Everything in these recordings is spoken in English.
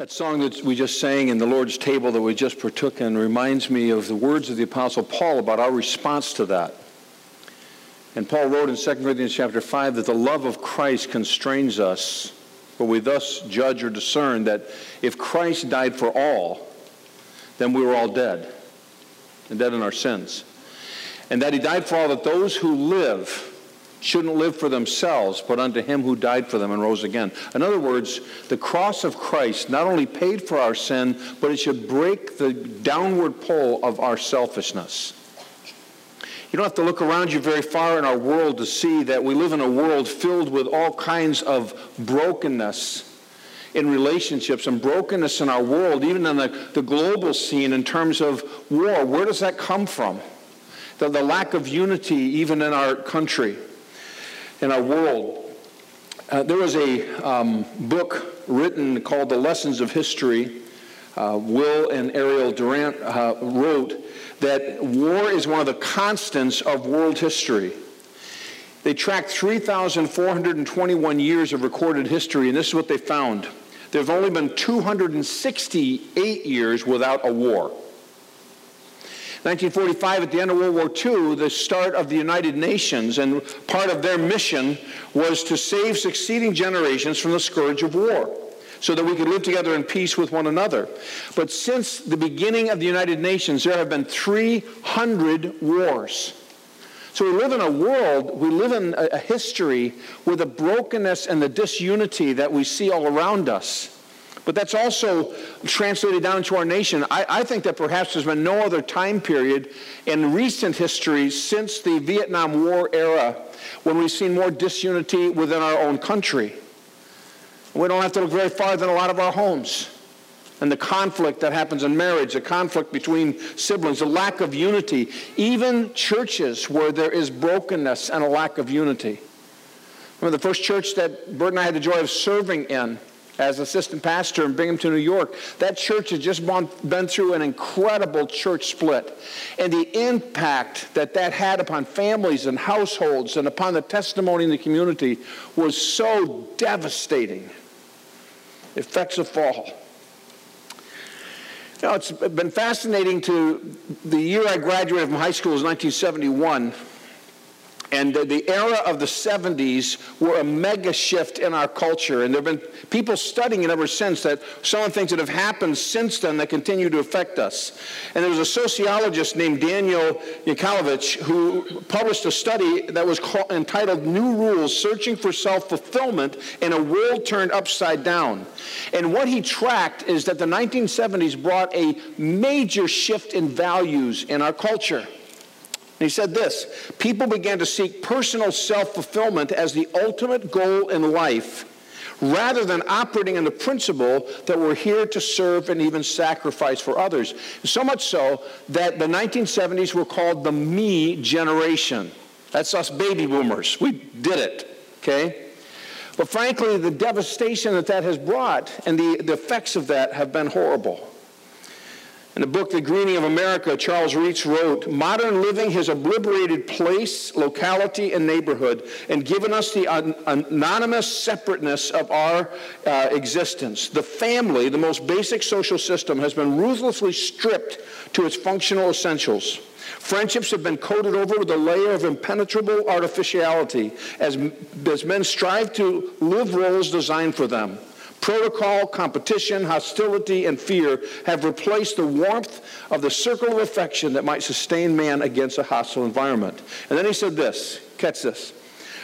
That song that we just sang in the Lord's table that we just partook in reminds me of the words of the Apostle Paul about our response to that. And Paul wrote in 2 Corinthians chapter 5 that the love of Christ constrains us, for we thus judge or discern that if Christ died for all, then we were all dead, and dead in our sins. And that he died for all, that those who live shouldn't live for themselves, but unto him who died for them and rose again. In other words, the cross of Christ not only paid for our sin, but it should break the downward pull of our selfishness. You don't have to look around you very far in our world to see that we live in a world filled with all kinds of brokenness in relationships and brokenness in our world, even in the, the global scene in terms of war. Where does that come from? The, the lack of unity, even in our country in our world. Uh, there was a um, book written called The Lessons of History. Uh, Will and Ariel Durant uh, wrote that war is one of the constants of world history. They tracked 3,421 years of recorded history, and this is what they found. There have only been 268 years without a war. 1945, at the end of World War II, the start of the United Nations, and part of their mission was to save succeeding generations from the scourge of war so that we could live together in peace with one another. But since the beginning of the United Nations, there have been 300 wars. So we live in a world, we live in a, history with the brokenness and the disunity that we see all around us. But that's also translated down into our nation. I, I, think that perhaps there's been no other time period in recent history since the Vietnam War era when we've seen more disunity within our own country. We don't have to look very far than a lot of our homes. And the conflict that happens in marriage, the conflict between siblings, the lack of unity, even churches where there is brokenness and a lack of unity. Remember the first church that Bert and I had the joy of serving in as assistant pastor in Binghamton, New York. That church has just been through an incredible church split. And the impact that that had upon families and households and upon the testimony in the community was so devastating. Effects of fall. Now, it's been fascinating to the year I graduated from high school was 1971. And the era of the 70s were a mega shift in our culture. And there have been people studying it ever since that some of the things that have happened since then that continue to affect us. And there was a sociologist named Daniel Yankelovich who published a study that was called, entitled New Rules Searching for Self Fulfillment in a World Turned Upside Down. And what he tracked is that the 1970s brought a major shift in values in our culture. And he said this people began to seek personal self fulfillment as the ultimate goal in life rather than operating on the principle that we're here to serve and even sacrifice for others. So much so that the 1970s were called the me generation. That's us baby boomers. We did it, okay? But frankly, the devastation that that has brought and the, the effects of that have been horrible. In the book, The Greening of America, Charles Reich wrote, Modern living has obliterated place, locality, and neighborhood and given us the un- anonymous separateness of our uh, existence. The family, the most basic social system, has been ruthlessly stripped to its functional essentials. Friendships have been coated over with a layer of impenetrable artificiality as, as men strive to live roles designed for them. Protocol, competition, hostility, and fear have replaced the warmth of the circle of affection that might sustain man against a hostile environment. And then he said this catch this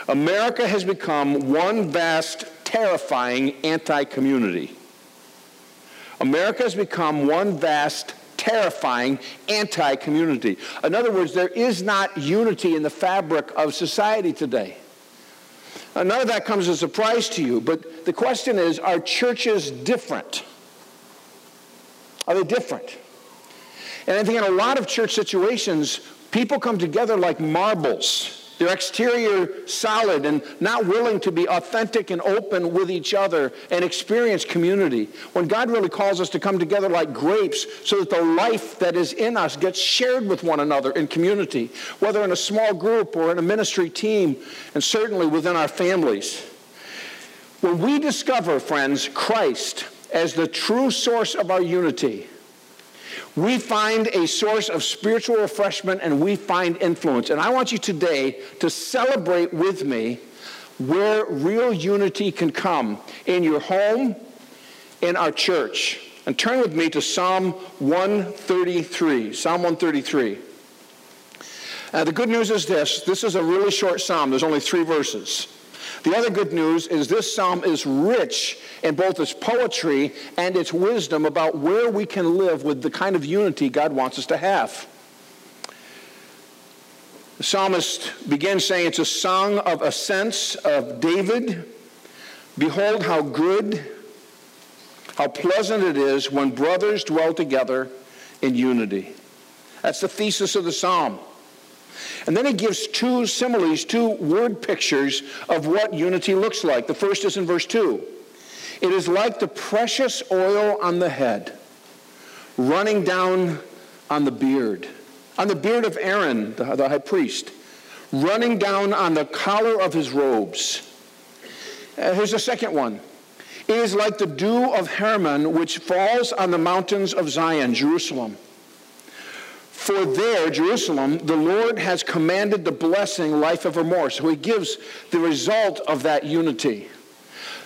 America has become one vast, terrifying anti community. America has become one vast, terrifying anti community. In other words, there is not unity in the fabric of society today. Uh, none of that comes as a surprise to you, but the question is are churches different? Are they different? And I think in a lot of church situations, people come together like marbles. Their exterior solid and not willing to be authentic and open with each other and experience community. When God really calls us to come together like grapes so that the life that is in us gets shared with one another in community, whether in a small group or in a ministry team, and certainly within our families. When we discover, friends, Christ as the true source of our unity. We find a source of spiritual refreshment and we find influence. And I want you today to celebrate with me where real unity can come in your home, in our church. And turn with me to Psalm 133. Psalm 133. Uh, the good news is this this is a really short psalm, there's only three verses. The other good news is this psalm is rich in both its poetry and its wisdom about where we can live with the kind of unity God wants us to have. The psalmist begins saying it's a song of ascents of David. Behold, how good, how pleasant it is when brothers dwell together in unity. That's the thesis of the psalm. And then he gives two similes, two word pictures of what unity looks like. The first is in verse 2. It is like the precious oil on the head, running down on the beard, on the beard of Aaron, the, high priest, running down on the collar of his robes. Uh, here's the second one. It is like the dew of Hermon, which falls on the mountains of Zion, Jerusalem. For there, Jerusalem, the Lord has commanded the blessing life evermore. So he gives the result of that unity.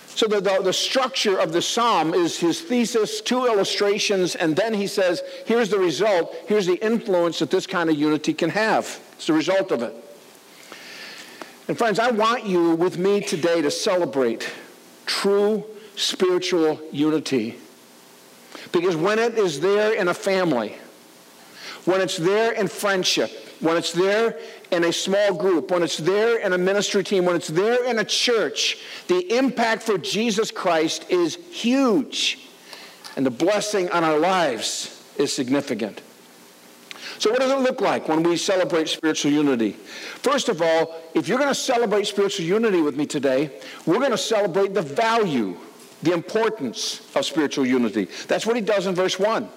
So the, the, the, structure of the psalm is his thesis, two illustrations, and then he says, here's the result, here's the influence that this kind of unity can have. It's the result of it. And friends, I want you with me today to celebrate true spiritual unity. Because when it is there in a family, when it's there in friendship, when it's there in a small group, when it's there in a ministry team, when it's there in a church, the impact for Jesus Christ is huge. And the blessing on our lives is significant. So, what does it look like when we celebrate spiritual unity? First of all, if you're going to celebrate spiritual unity with me today, we're going to celebrate the value, the importance of spiritual unity. That's what he does in verse 1.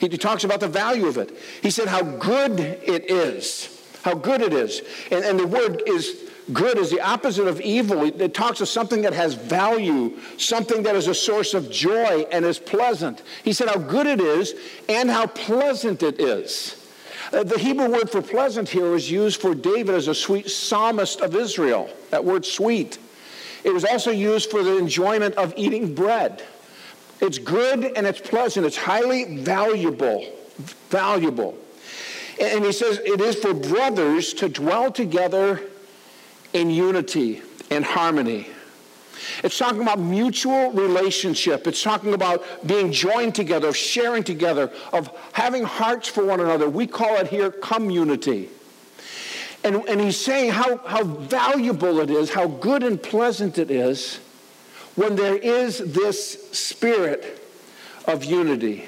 He talks about the value of it. He said how good it is. How good it is. And, and the word is good is the opposite of evil. It, it, talks of something that has value, something that is a source of joy and is pleasant. He said how good it is and how pleasant it is. Uh, the Hebrew word for pleasant here is used for David as a sweet psalmist of Israel. That word sweet. It was also used for the enjoyment of eating bread. It's good and it's pleasant. It's highly valuable. Valuable. And he says it is for brothers to dwell together in unity and harmony. It's talking about mutual relationship. It's talking about being joined together, of sharing together, of having hearts for one another. We call it here community. And, and he's saying how, how valuable it is, how good and pleasant it is when there is this spirit of unity.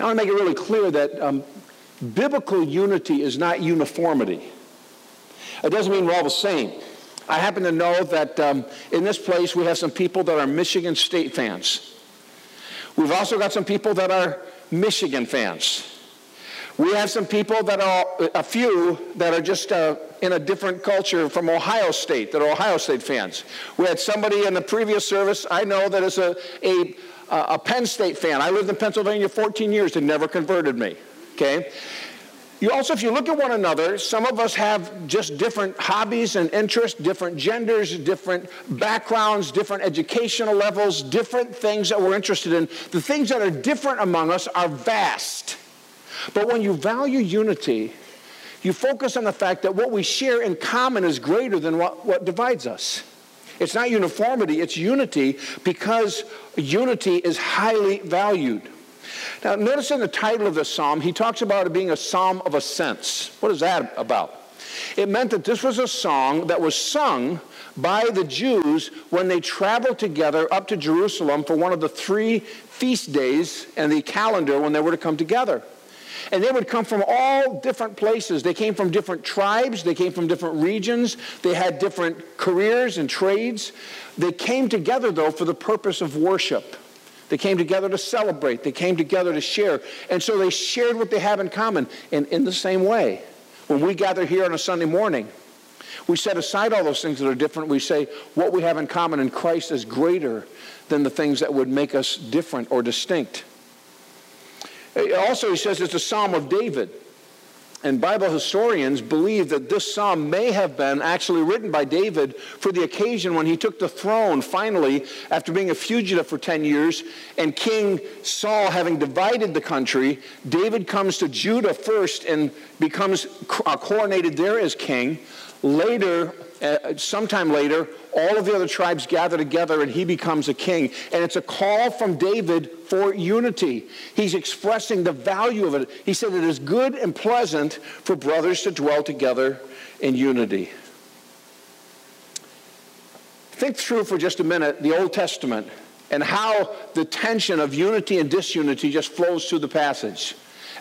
I want to make it really clear that um, biblical unity is not uniformity. It doesn't mean we're all the same. I happen to know that um, in this place we have some people that are Michigan State fans. We've also got some people that are Michigan fans. We have some people that are, a few that are just uh, in a different culture from Ohio State, that are Ohio State fans. We had somebody in the previous service I know that is a, a, a Penn State fan. I lived in Pennsylvania 14 years and never converted me, okay? You also, if you look at one another, some of us have just different hobbies and interests, different genders, different backgrounds, different educational levels, different things that we're interested in. The things that are different among us are vast. But when you value unity, you focus on the fact that what we share in common is greater than what, what divides us. It's not uniformity, it's unity because unity is highly valued. Now, notice in the title of the psalm, he talks about it being a psalm of ascents. What is that about? It meant that this was a song that was sung by the Jews when they traveled together up to Jerusalem for one of the three feast days and the calendar when they were to come together. And they would come from all different places. They came from different tribes, they came from different regions, they had different careers and trades. They came together, though, for the purpose of worship. They came together to celebrate, they came together to share. And so they shared what they have in common. And in the same way, when we gather here on a Sunday morning, We set aside all those things that are different. We say what we have in common in Christ is greater than the things that would make us different or distinct. Also, he says it's a psalm of David. And Bible historians believe that this psalm may have been actually written by David for the occasion when he took the throne finally after being a fugitive for 10 years and King Saul having divided the country. David comes to Judah first and becomes uh, coronated there as king. Later, uh, sometime later, all of the other tribes gather together and he becomes a king. And it's a call from David for unity. He's expressing the value of it. He said it is good and pleasant for brothers to dwell together in unity. Think through for just a minute the Old Testament and how the tension of unity and disunity just flows through the passage.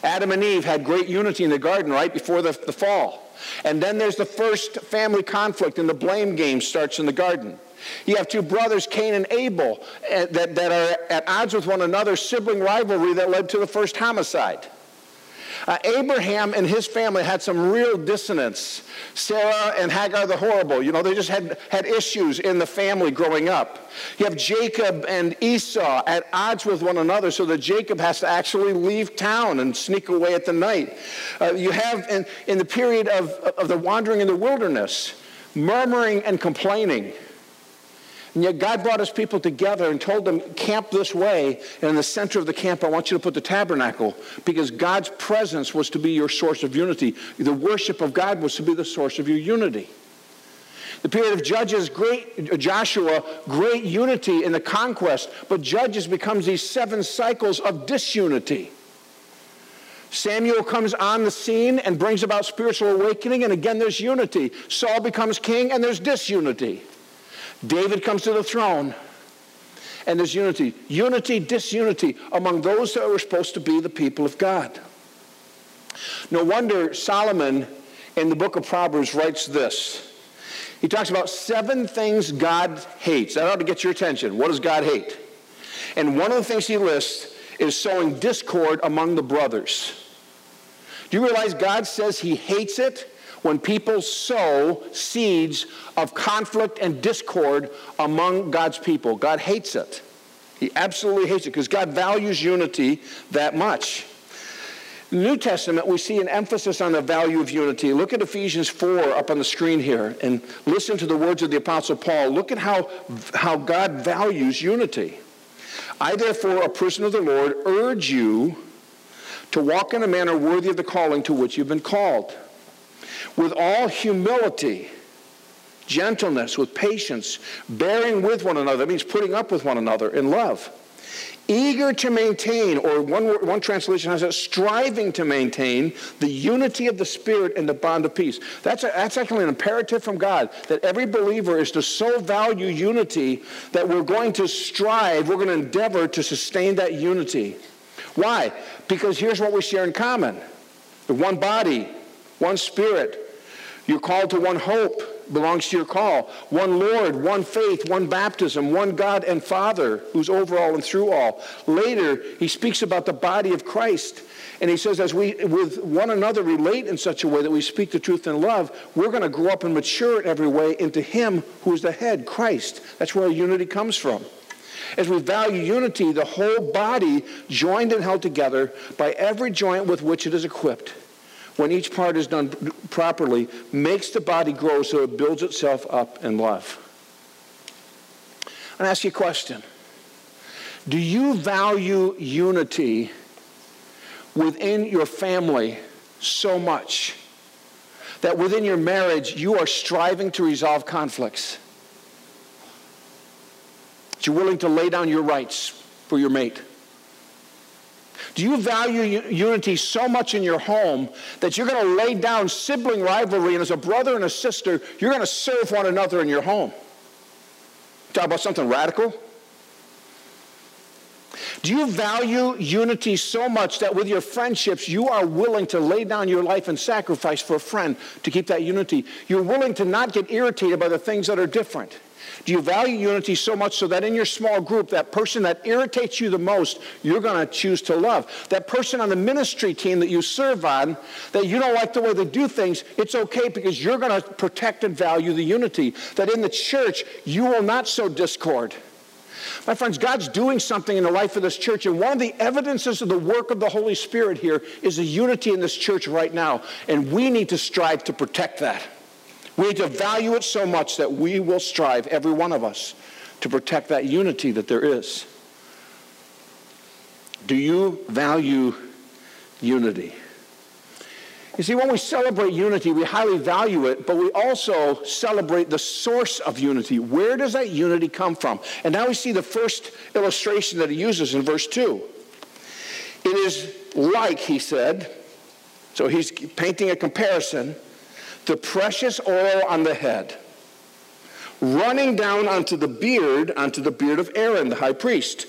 Adam and Eve had great unity in the garden right before the, the fall. And then there's the first family conflict, and the blame game starts in the garden. You have two brothers, Cain and Abel, eh, that, that are at odds with one another, sibling rivalry that led to the first homicide. Uh, Abraham and his family had some real dissonance. Sarah and Hagar the horrible, you know, they just had, had issues in the family growing up. You have Jacob and Esau at odds with one another, so that Jacob has to actually leave town and sneak away at the night. Uh, you have in, in the period of, of the wandering in the wilderness, murmuring and complaining. And yet God brought his people together and told them, camp this way. And in the center of the camp, I want you to put the tabernacle because God's presence was to be your source of unity. The worship of God was to be the source of your unity. The period of Judges, great uh, Joshua, great unity in the conquest, but Judges becomes these seven cycles of disunity. Samuel comes on the scene and brings about spiritual awakening, and again there's unity. Saul becomes king, and there's disunity. David comes to the throne, and there's unity. Unity, disunity among those that were supposed to be the people of God. No wonder Solomon in the book of Proverbs writes this. He talks about seven things God hates. That ought to get your attention. What does God hate? And one of the things he lists is sowing discord among the brothers. Do you realize God says he hates it? When people sow seeds of conflict and discord among God's people. God hates it. He absolutely hates it because God values unity that much. New Testament, we see an emphasis on the value of unity. Look at Ephesians 4 up on the screen here and listen to the words of the Apostle Paul. Look at how, how God values unity. I, therefore, a prisoner of the Lord, urge you to walk in a manner worthy of the calling to which you've been called with all humility, gentleness, with patience, bearing with one another. That means putting up with one another in love. Eager to maintain, or one, one translation has it, striving to maintain the unity of the Spirit and the bond of peace. That's, a, that's actually an imperative from God that every believer is to so value unity that we're going to strive, we're going to endeavor to sustain that unity. Why? Because here's what we share in common the one body, one spirit, you're called to one hope, belongs to your call. One Lord, one faith, one baptism, one God and Father who's over all and through all. Later, he speaks about the body of Christ. And he says, as we with one another relate in such a way that we speak the truth in love, we're going to grow up and mature in every way into him who is the head, Christ. That's where unity comes from. As we value unity, the whole body joined and held together by every joint with which it is equipped when each part is done properly, makes the body grow so it builds itself up in love. i ask you a question. Do you value unity within your family so much that within your marriage you are striving to resolve conflicts? That you're willing to lay down your rights for your mate? Do you value unity so much in your home that you're going to lay down sibling rivalry and as a brother and a sister, you're going to serve one another in your home? Talk about something radical? Do you value unity so much that with your friendships, you are willing to lay down your life and sacrifice for a friend to keep that unity? You're willing to not get irritated by the things that are different. Do you value unity so much so that in your small group, that person that irritates you the most, you're going to choose to love? That person on the ministry team that you serve on, that you don't like the way they do things, it's okay because you're going to protect and value the unity. That in the church, you will not sow discord. My friends, God's doing something in the life of this church, and one of the evidences of the work of the Holy Spirit here is the unity in this church right now, and we need to strive to protect that. We need to value it so much that we will strive, every one of us, to protect that unity that there is. Do you value unity? You see, when we celebrate unity, we highly value it, but we also celebrate the source of unity. Where does that unity come from? And now we see the first illustration that he uses in verse 2. It is like, he said, so he's painting a comparison the precious oil on the head, running down onto the beard, onto the beard of Aaron, the high priest,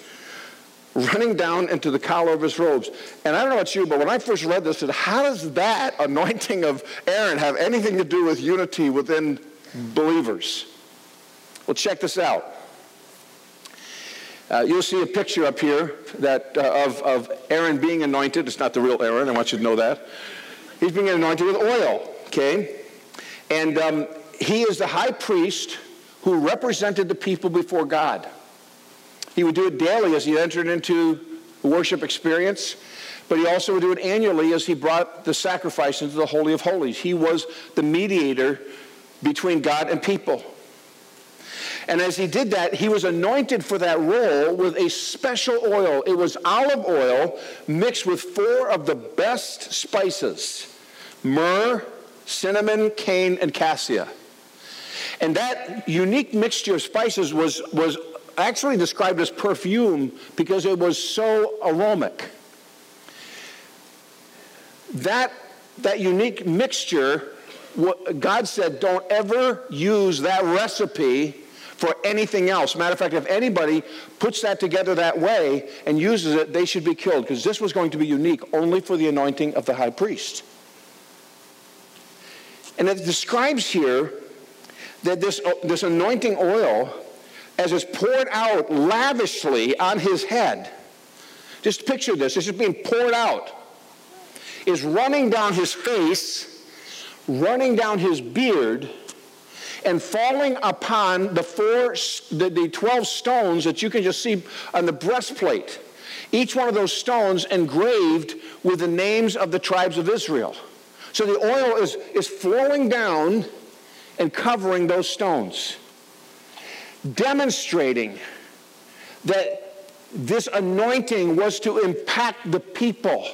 running down into the collar of his robes. And I don't know about you, but when I first read this, I said, how does that anointing of Aaron have anything to do with unity within believers? Well, check this out. Uh, you'll see a picture up here that, uh, of, of Aaron being anointed. It's not the real Aaron, I want you to know that. He's being anointed with oil, okay? And um, he is the high priest who represented the people before God. He would do it daily as he entered into the worship experience, but he also would do it annually as he brought the sacrifice into the Holy of Holies. He was the mediator between God and people. And as he did that, he was anointed for that role with a special oil. It was olive oil mixed with four of the best spices myrrh, cinnamon, cane, and cassia. And that unique mixture of spices was, was actually described as perfume because it was so aromatic. That, that unique mixture, God said, don't ever use that recipe for anything else. Matter of fact, if anybody puts that together that way and uses it, they should be killed because this was going to be unique only for the anointing of the high priest. And it describes here that this, uh, this anointing oil, as it's poured out lavishly on his head, just picture this, this is being poured out, is running down his face, running down his beard, and falling upon the four, the, the 12 stones that you can just see on the breastplate. Each one of those stones engraved with the names of the tribes of Israel. So the oil is, is flowing down and covering those stones, demonstrating that this anointing was to impact the people.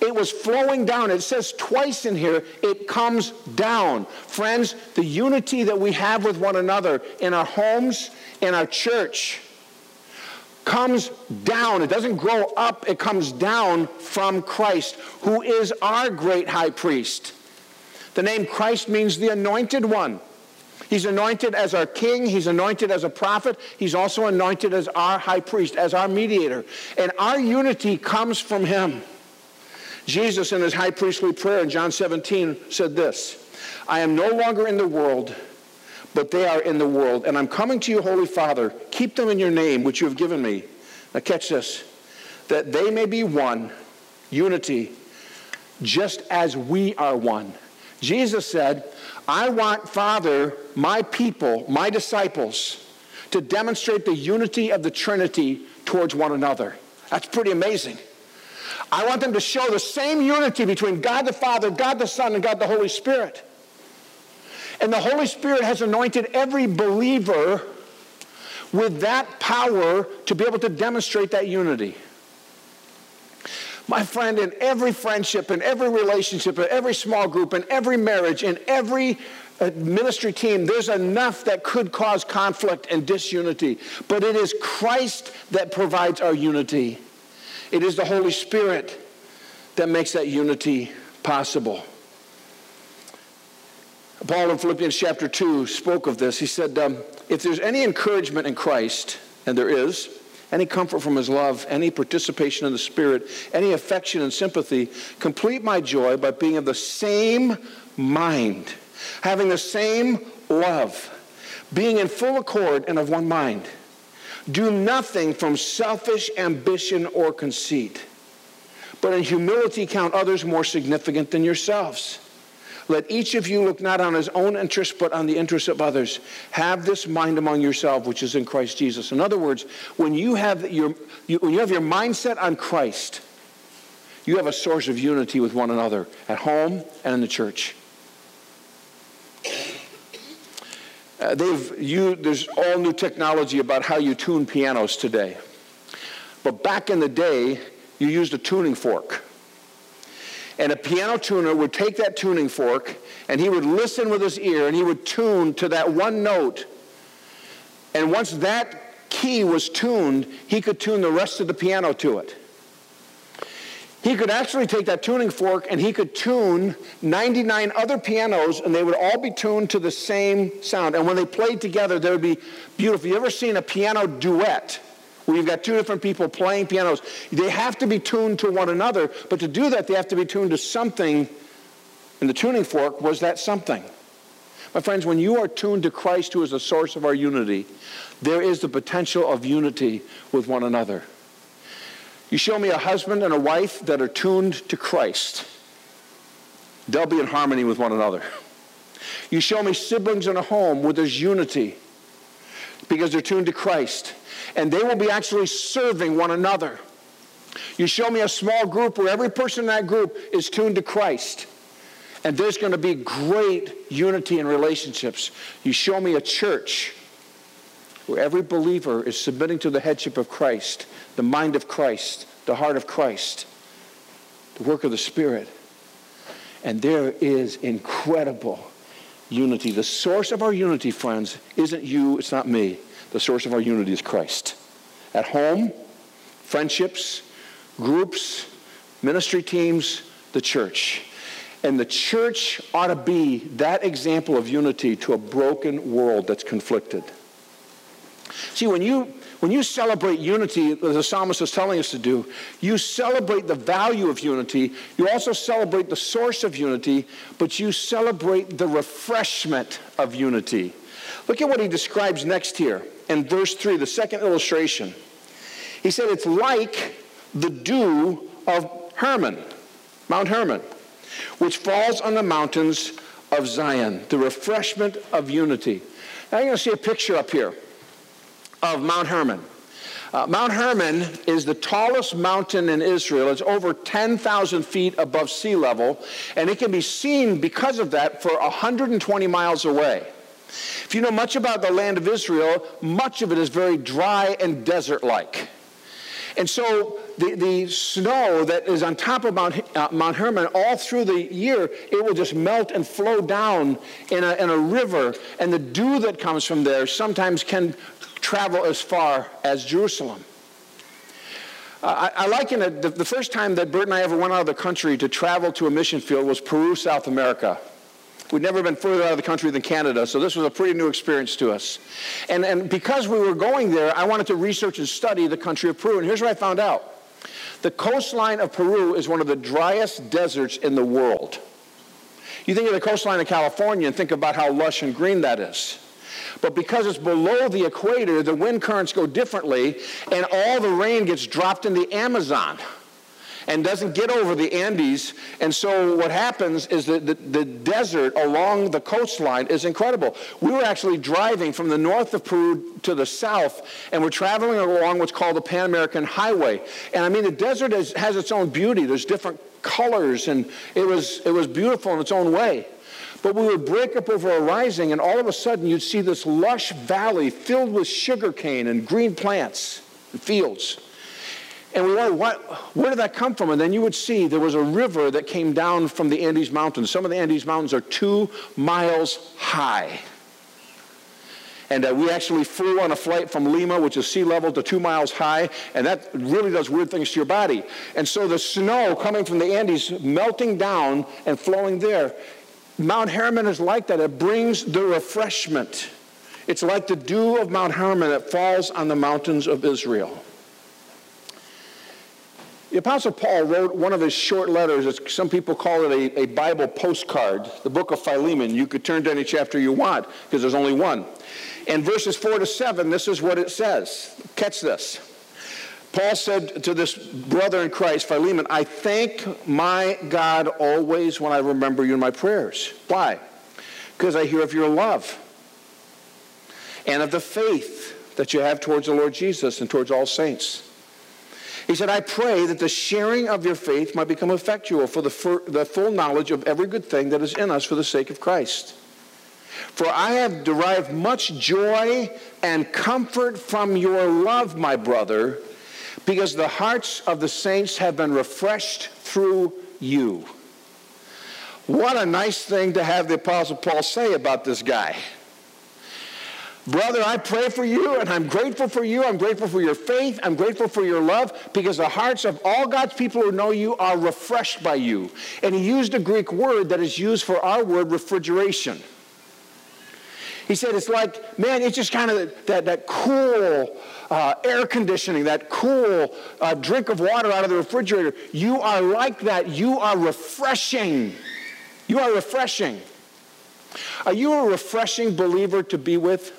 It was flowing down. It says twice in here, it comes down. Friends, the unity that we have with one another in our homes, in our church, comes down. It doesn't grow up, it comes down from Christ, who is our great high priest. The name Christ means the anointed one. He's anointed as our king, he's anointed as a prophet, he's also anointed as our high priest, as our mediator. And our unity comes from him. Jesus, in his high priestly prayer in John 17, said this I am no longer in the world but they are in the world. And I'm coming to you, Holy Father. Keep them in your name, which you have given me. Now, catch this that they may be one, unity, just as we are one. Jesus said, I want, Father, my people, my disciples, to demonstrate the unity of the Trinity towards one another. That's pretty amazing. I want them to show the same unity between God the Father, God the Son, and God the Holy Spirit. And the Holy Spirit has anointed every believer with that power to be able to demonstrate that unity. My friend, in every friendship, in every relationship, in every small group, in every marriage, in every uh, ministry team, there's enough that could cause conflict and disunity. But it is Christ that provides our unity. It is the Holy Spirit that makes that unity possible. Paul in Philippians chapter 2 spoke of this. He said, um, If there's any encouragement in Christ, and there is, any comfort from his love, any participation in the Spirit, any affection and sympathy, complete my joy by being of the same mind, having the same love, being in full accord and of one mind. Do nothing from selfish ambition or conceit, but in humility count others more significant than yourselves. Let each of you look not on his own interest, but on the interests of others. Have this mind among yourself, which is in Christ Jesus. In other words, when you have your, you, when you have your mindset on Christ, you have a source of unity with one another at home and in the church. Uh, they've used, there's all new technology about how you tune pianos today. But back in the day, you used a tuning fork. And a piano tuner would take that tuning fork and he would listen with his ear and he would tune to that one note. And once that key was tuned, he could tune the rest of the piano to it. He could actually take that tuning fork and he could tune 99 other pianos and they would all be tuned to the same sound. And when they played together, they would be beautiful. You ever seen a piano duet where you've got two different people playing pianos? They have to be tuned to one another, but to do that, they have to be tuned to something. And the tuning fork was that something. My friends, when you are tuned to Christ, who is the source of our unity, there is the potential of unity with one another. You show me a husband and a wife that are tuned to Christ, they'll be in harmony with one another. You show me siblings in a home where there's unity because they're tuned to Christ, and they will be actually serving one another. You show me a small group where every person in that group is tuned to Christ, and there's going to be great unity in relationships. You show me a church where every believer is submitting to the headship of Christ, the mind of Christ, the heart of Christ, the work of the Spirit. And there is incredible unity. The source of our unity, friends, isn't you, it's not me. The source of our unity is Christ. At home, friendships, groups, ministry teams, the church. And the church ought to be that example of unity to a broken world that's conflicted. See, when you, when you celebrate unity, as the psalmist is telling us to do, you celebrate the value of unity. You also celebrate the source of unity, but you celebrate the refreshment of unity. Look at what he describes next here in verse 3, the second illustration. He said, It's like the dew of Hermon, Mount Hermon, which falls on the mountains of Zion, the refreshment of unity. Now you're going to see a picture up here of Mount Hermon. Uh, Mount Hermon is the tallest mountain in Israel. It's over 10,000 feet above sea level, and it can be seen because of that for 120 miles away. If you know much about the land of Israel, much of it is very dry and desert like. And so the, the snow that is on top of Mount, uh, Mount Hermon all through the year, it will just melt and flow down in a, in a river. And the dew that comes from there sometimes can travel as far as Jerusalem. Uh, I, I liken it, the, the first time that Bert and I ever went out of the country to travel to a mission field was Peru, South America. We'd never been further out of the country than Canada, so this was a pretty new experience to us. And, and because we were going there, I wanted to research and study the country of Peru. And here's what I found out the coastline of Peru is one of the driest deserts in the world. You think of the coastline of California and think about how lush and green that is. But because it's below the equator, the wind currents go differently, and all the rain gets dropped in the Amazon and doesn't get over the Andes. And so what happens is that the, the, desert along the coastline is incredible. We were actually driving from the north of Peru to the south, and we're traveling along what's called the Pan American Highway. And I mean, the desert is, has its own beauty. There's different colors, and it was, it was beautiful in its own way. But we would break up over a rising, and all of a sudden you'd see this lush valley filled with sugarcane and green plants and fields. And we wondered, what, where did that come from? And then you would see there was a river that came down from the Andes Mountains. Some of the Andes Mountains are two miles high. And uh, we actually flew on a flight from Lima, which is sea level, to two miles high, and that really does weird things to your body. And so the snow coming from the Andes melting down and flowing there Mount Hermon is like that. It brings the refreshment. It's like the dew of Mount Hermon that falls on the mountains of Israel. The Apostle Paul wrote one of his short letters. Some people call it a, a Bible postcard, the book of Philemon. You could turn to any chapter you want because there's only one. In verses 4 to 7, this is what it says. Catch this. Paul said to this brother in Christ, Philemon, I thank my God always when I remember you in my prayers. Why? Because I hear of your love and of the faith that you have towards the Lord Jesus and towards all saints. He said, I pray that the sharing of your faith might become effectual for the, the full knowledge of every good thing that is in us for the sake of Christ. For I have derived much joy and comfort from your love, my brother, because the hearts of the saints have been refreshed through you. What a nice thing to have the Apostle Paul say about this guy. Brother, I pray for you and I'm grateful for you. I'm grateful for your faith. I'm grateful for your love because the hearts of all God's people who know you are refreshed by you. And he used a Greek word that is used for our word refrigeration. He said it's like, man, it's just kind of that, that cool uh, air conditioning, that cool uh, drink of water out of the refrigerator. You are like that. You are refreshing. You are refreshing. Are you a refreshing believer to be with?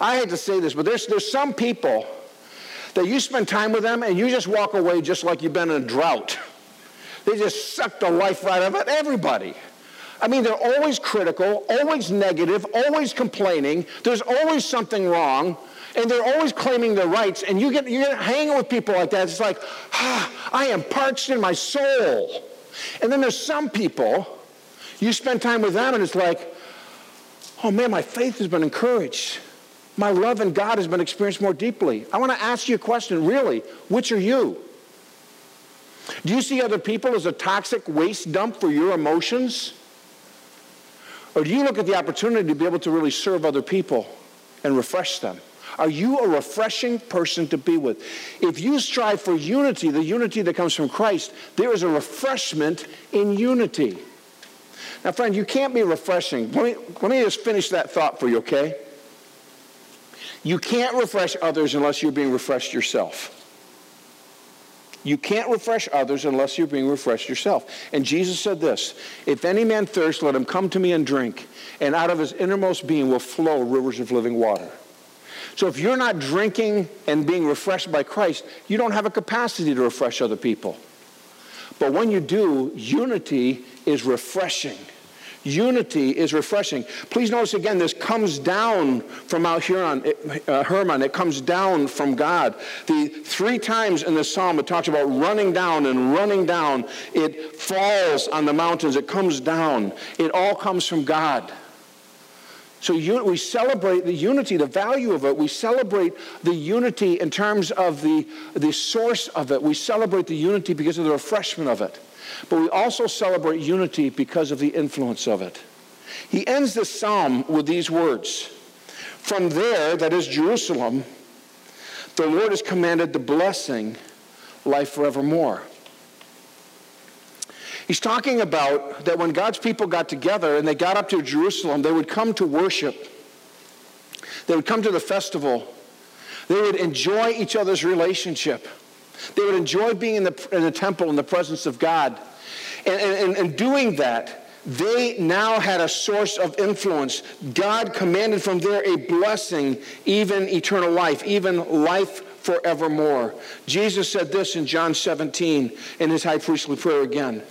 I hate to say this, but there's, there's some people that you spend time with them and you just walk away just like you've been in a drought. They just suck the life right out of everybody. I mean, they're always critical, always negative, always complaining. There's always something wrong, and they're always claiming their rights. And you get you get hanging with people like that. It's like, ah, I am parched in my soul. And then there's some people, you spend time with them, and it's like, oh man, my faith has been encouraged. My love in God has been experienced more deeply. I want to ask you a question, really. Which are you? Do you see other people as a toxic waste dump for your emotions? Or do you look at the opportunity to be able to really serve other people and refresh them? Are you a refreshing person to be with? If you strive for unity, the unity that comes from Christ, there is a refreshment in unity. Now, friend, you can't be refreshing. Let me, let me just finish that thought for you, okay? You can't refresh others unless you're being refreshed yourself. You can't refresh others unless you're being refreshed yourself. And Jesus said this If any man thirst, let him come to me and drink, and out of his innermost being will flow rivers of living water. So if you're not drinking and being refreshed by Christ, you don't have a capacity to refresh other people. But when you do, unity is refreshing. Unity is refreshing. Please notice again, this comes down from Mount Huron, uh, Hermon. It comes down from God. The three times in the psalm it talks about running down and running down. It falls on the mountains. It comes down. It all comes from God. So we celebrate the unity, the value of it. We celebrate the unity in terms of the, the source of it. We celebrate the unity because of the refreshment of it. But we also celebrate unity because of the influence of it. He ends the psalm with these words From there, that is Jerusalem, the Lord has commanded the blessing, life forevermore. He's talking about that when God's people got together and they got up to Jerusalem, they would come to worship, they would come to the festival, they would enjoy each other's relationship. They would enjoy being in the, in the temple in the presence of God. And, and, and doing that, they now had a source of influence. God commanded from there a blessing, even eternal life, even life forevermore. Jesus said this in John 17 in his high priestly prayer again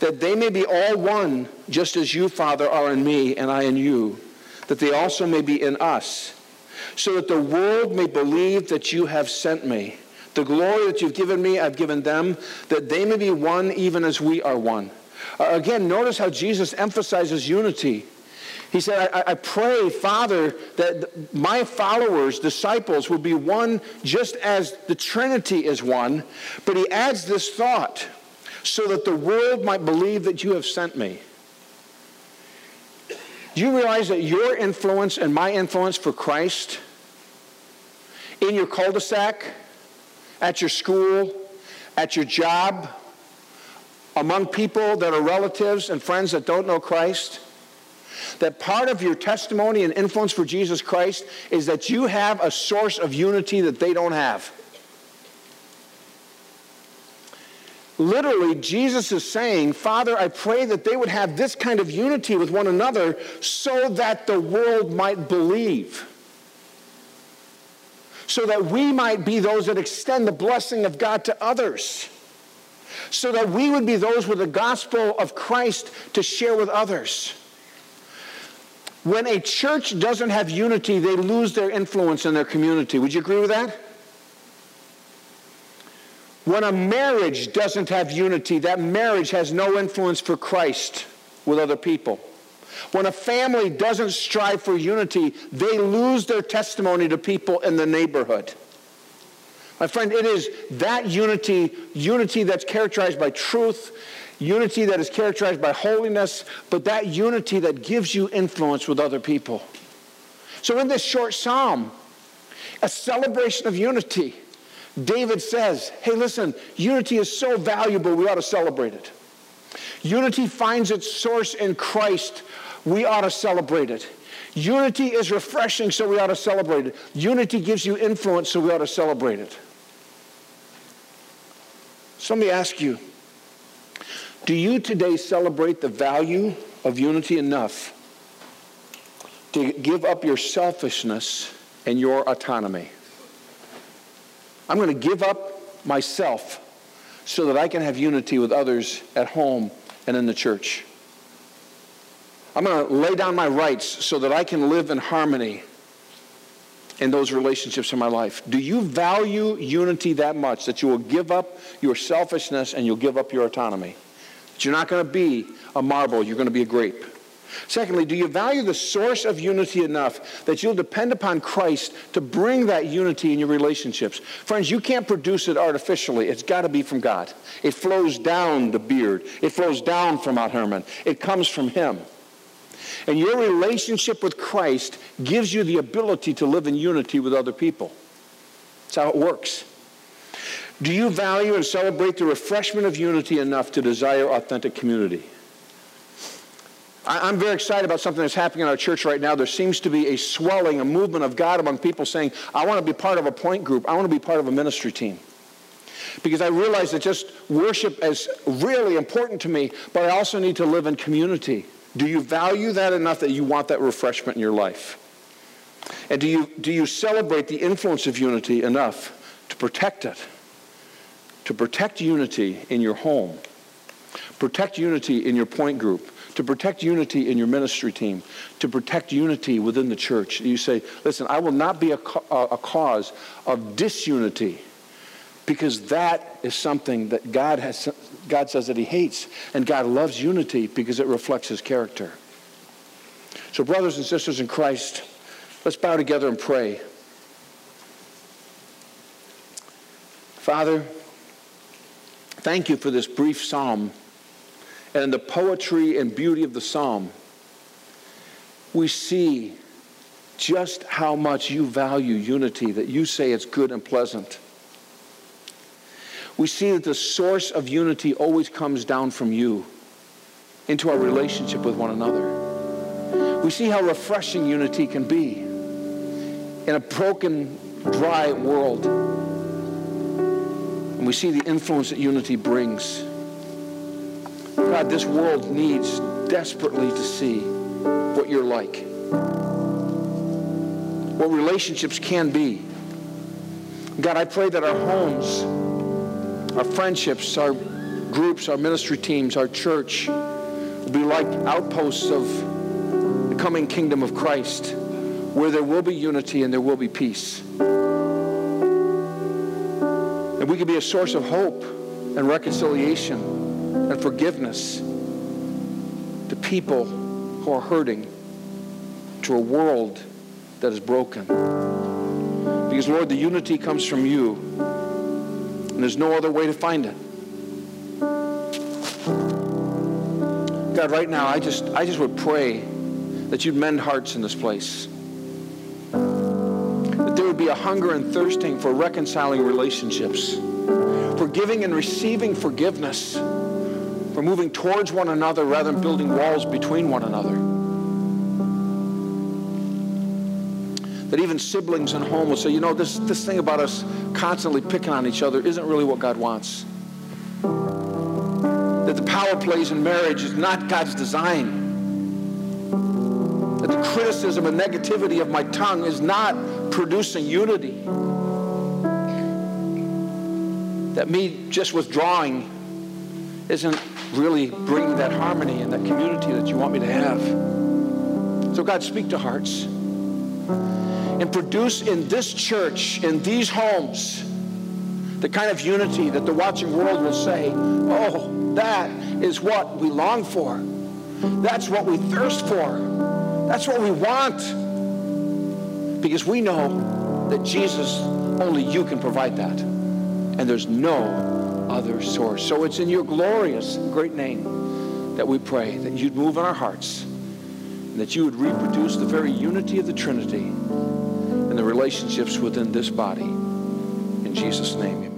that they may be all one, just as you, Father, are in me and I in you, that they also may be in us, so that the world may believe that you have sent me. The glory that you've given me, I've given them, that they may be one even as we are one. Uh, again, notice how Jesus emphasizes unity. He said, I, I, pray, Father, that my followers, disciples, will be one just as the Trinity is one. But he adds this thought so that the world might believe that you have sent me. Do you realize that your influence and my influence for Christ in your cul de sac, at your school, at your job, among people that are relatives and friends that don't know Christ. That part of your testimony and influence for Jesus Christ is that you have a source of unity that they don't have. literally, Jesus is saying, Father, I pray that they would have this kind of unity with one another so that the world might believe. So that we might be those that extend the blessing of God to others. So that we would be those with the gospel of Christ to share with others. When a church doesn't have unity, they lose their influence in their community. Would you agree with that? When a marriage doesn't have unity, that marriage has no influence for Christ with other people. When a family doesn't strive for unity, they lose their testimony to people in the neighborhood. My friend, it is that unity, unity that's characterized by truth, unity that is characterized by holiness, but that unity that gives you influence with other people. So in this short psalm, a celebration of unity, David says, hey, listen, unity is so valuable, we ought to celebrate it. Unity finds its source in Christ, we ought to celebrate it. Unity is refreshing, so we ought to celebrate it. Unity gives you influence, so we ought to celebrate it. So let me ask you do you today celebrate the value of unity enough to give up your selfishness and your autonomy? I'm going to give up myself so that I can have unity with others at home and in the church. I'm going to lay down my rights so that I can live in harmony in those relationships in my life. Do you value unity that much that you will give up your selfishness and you'll give up your autonomy? That you're not going to be a marble, you're going to be a grape. Secondly, do you value the source of unity enough that you'll depend upon Christ to bring that unity in your relationships? Friends, you can't produce it artificially. It's got to be from God. It flows down the beard. It flows down from Mount Hermon. It comes from Him. And your relationship with Christ gives you the ability to live in unity with other people. That's how it works. Do you value and celebrate the refreshment of unity enough to desire authentic community? I'm very excited about something that's happening in our church right now. There seems to be a swelling, a movement of God among people saying, I want to be part of a point group. I want to be part of a ministry team. Because I realize that just worship is really important to me, but I also need to live in community. Do you value that enough that you want that refreshment in your life? And do you, do you celebrate the influence of unity enough to protect it? To protect unity in your home, protect unity in your point group, to protect unity in your ministry team, to protect unity within the church. You say, listen, I will not be a, a cause of disunity because that is something that God, has, God says that he hates. And God loves unity because it reflects his character. So, brothers and sisters in Christ, let's bow together and pray. Father, thank you for this brief psalm and the poetry and beauty of the psalm, we see just how much you value unity, that you say it's good and pleasant. We see that the source of unity always comes down from you into our relationship with one another. We see how refreshing unity can be in a broken, dry world. And we see the influence that unity brings. God, this world needs desperately to see what you're like, what relationships can be. God, I pray that our homes, our friendships, our groups, our ministry teams, our church will be like outposts of the coming kingdom of Christ, where there will be unity and there will be peace. And we can be a source of hope and reconciliation and forgiveness to people who are hurting, to a world that is broken. Because, Lord, the unity comes from you, and there's no other way to find it. God, right now, I just, I just would pray that you'd mend hearts in this place. That there would be a hunger and thirsting for reconciling relationships, for giving and receiving forgiveness we're moving towards one another rather than building walls between one another. That even siblings in home will say, you know, this, this thing about us constantly picking on each other isn't really what God wants. that the power plays in marriage is not God's design. That the criticism and negativity of my tongue is not producing unity. That me just withdrawing isn't really bringing that harmony and that community that you want me to have. So, God, speak to hearts and produce in this church, in these homes, the kind of unity that the watching world will say, oh, that is what we long for. That's what we thirst for. That's what we want. Because we know that Jesus, only you can provide that. And there's no other source. So it's in your glorious, great name that we pray that you'd move in our hearts and that you would reproduce the very unity of the Trinity and the relationships within this body. In Jesus' name,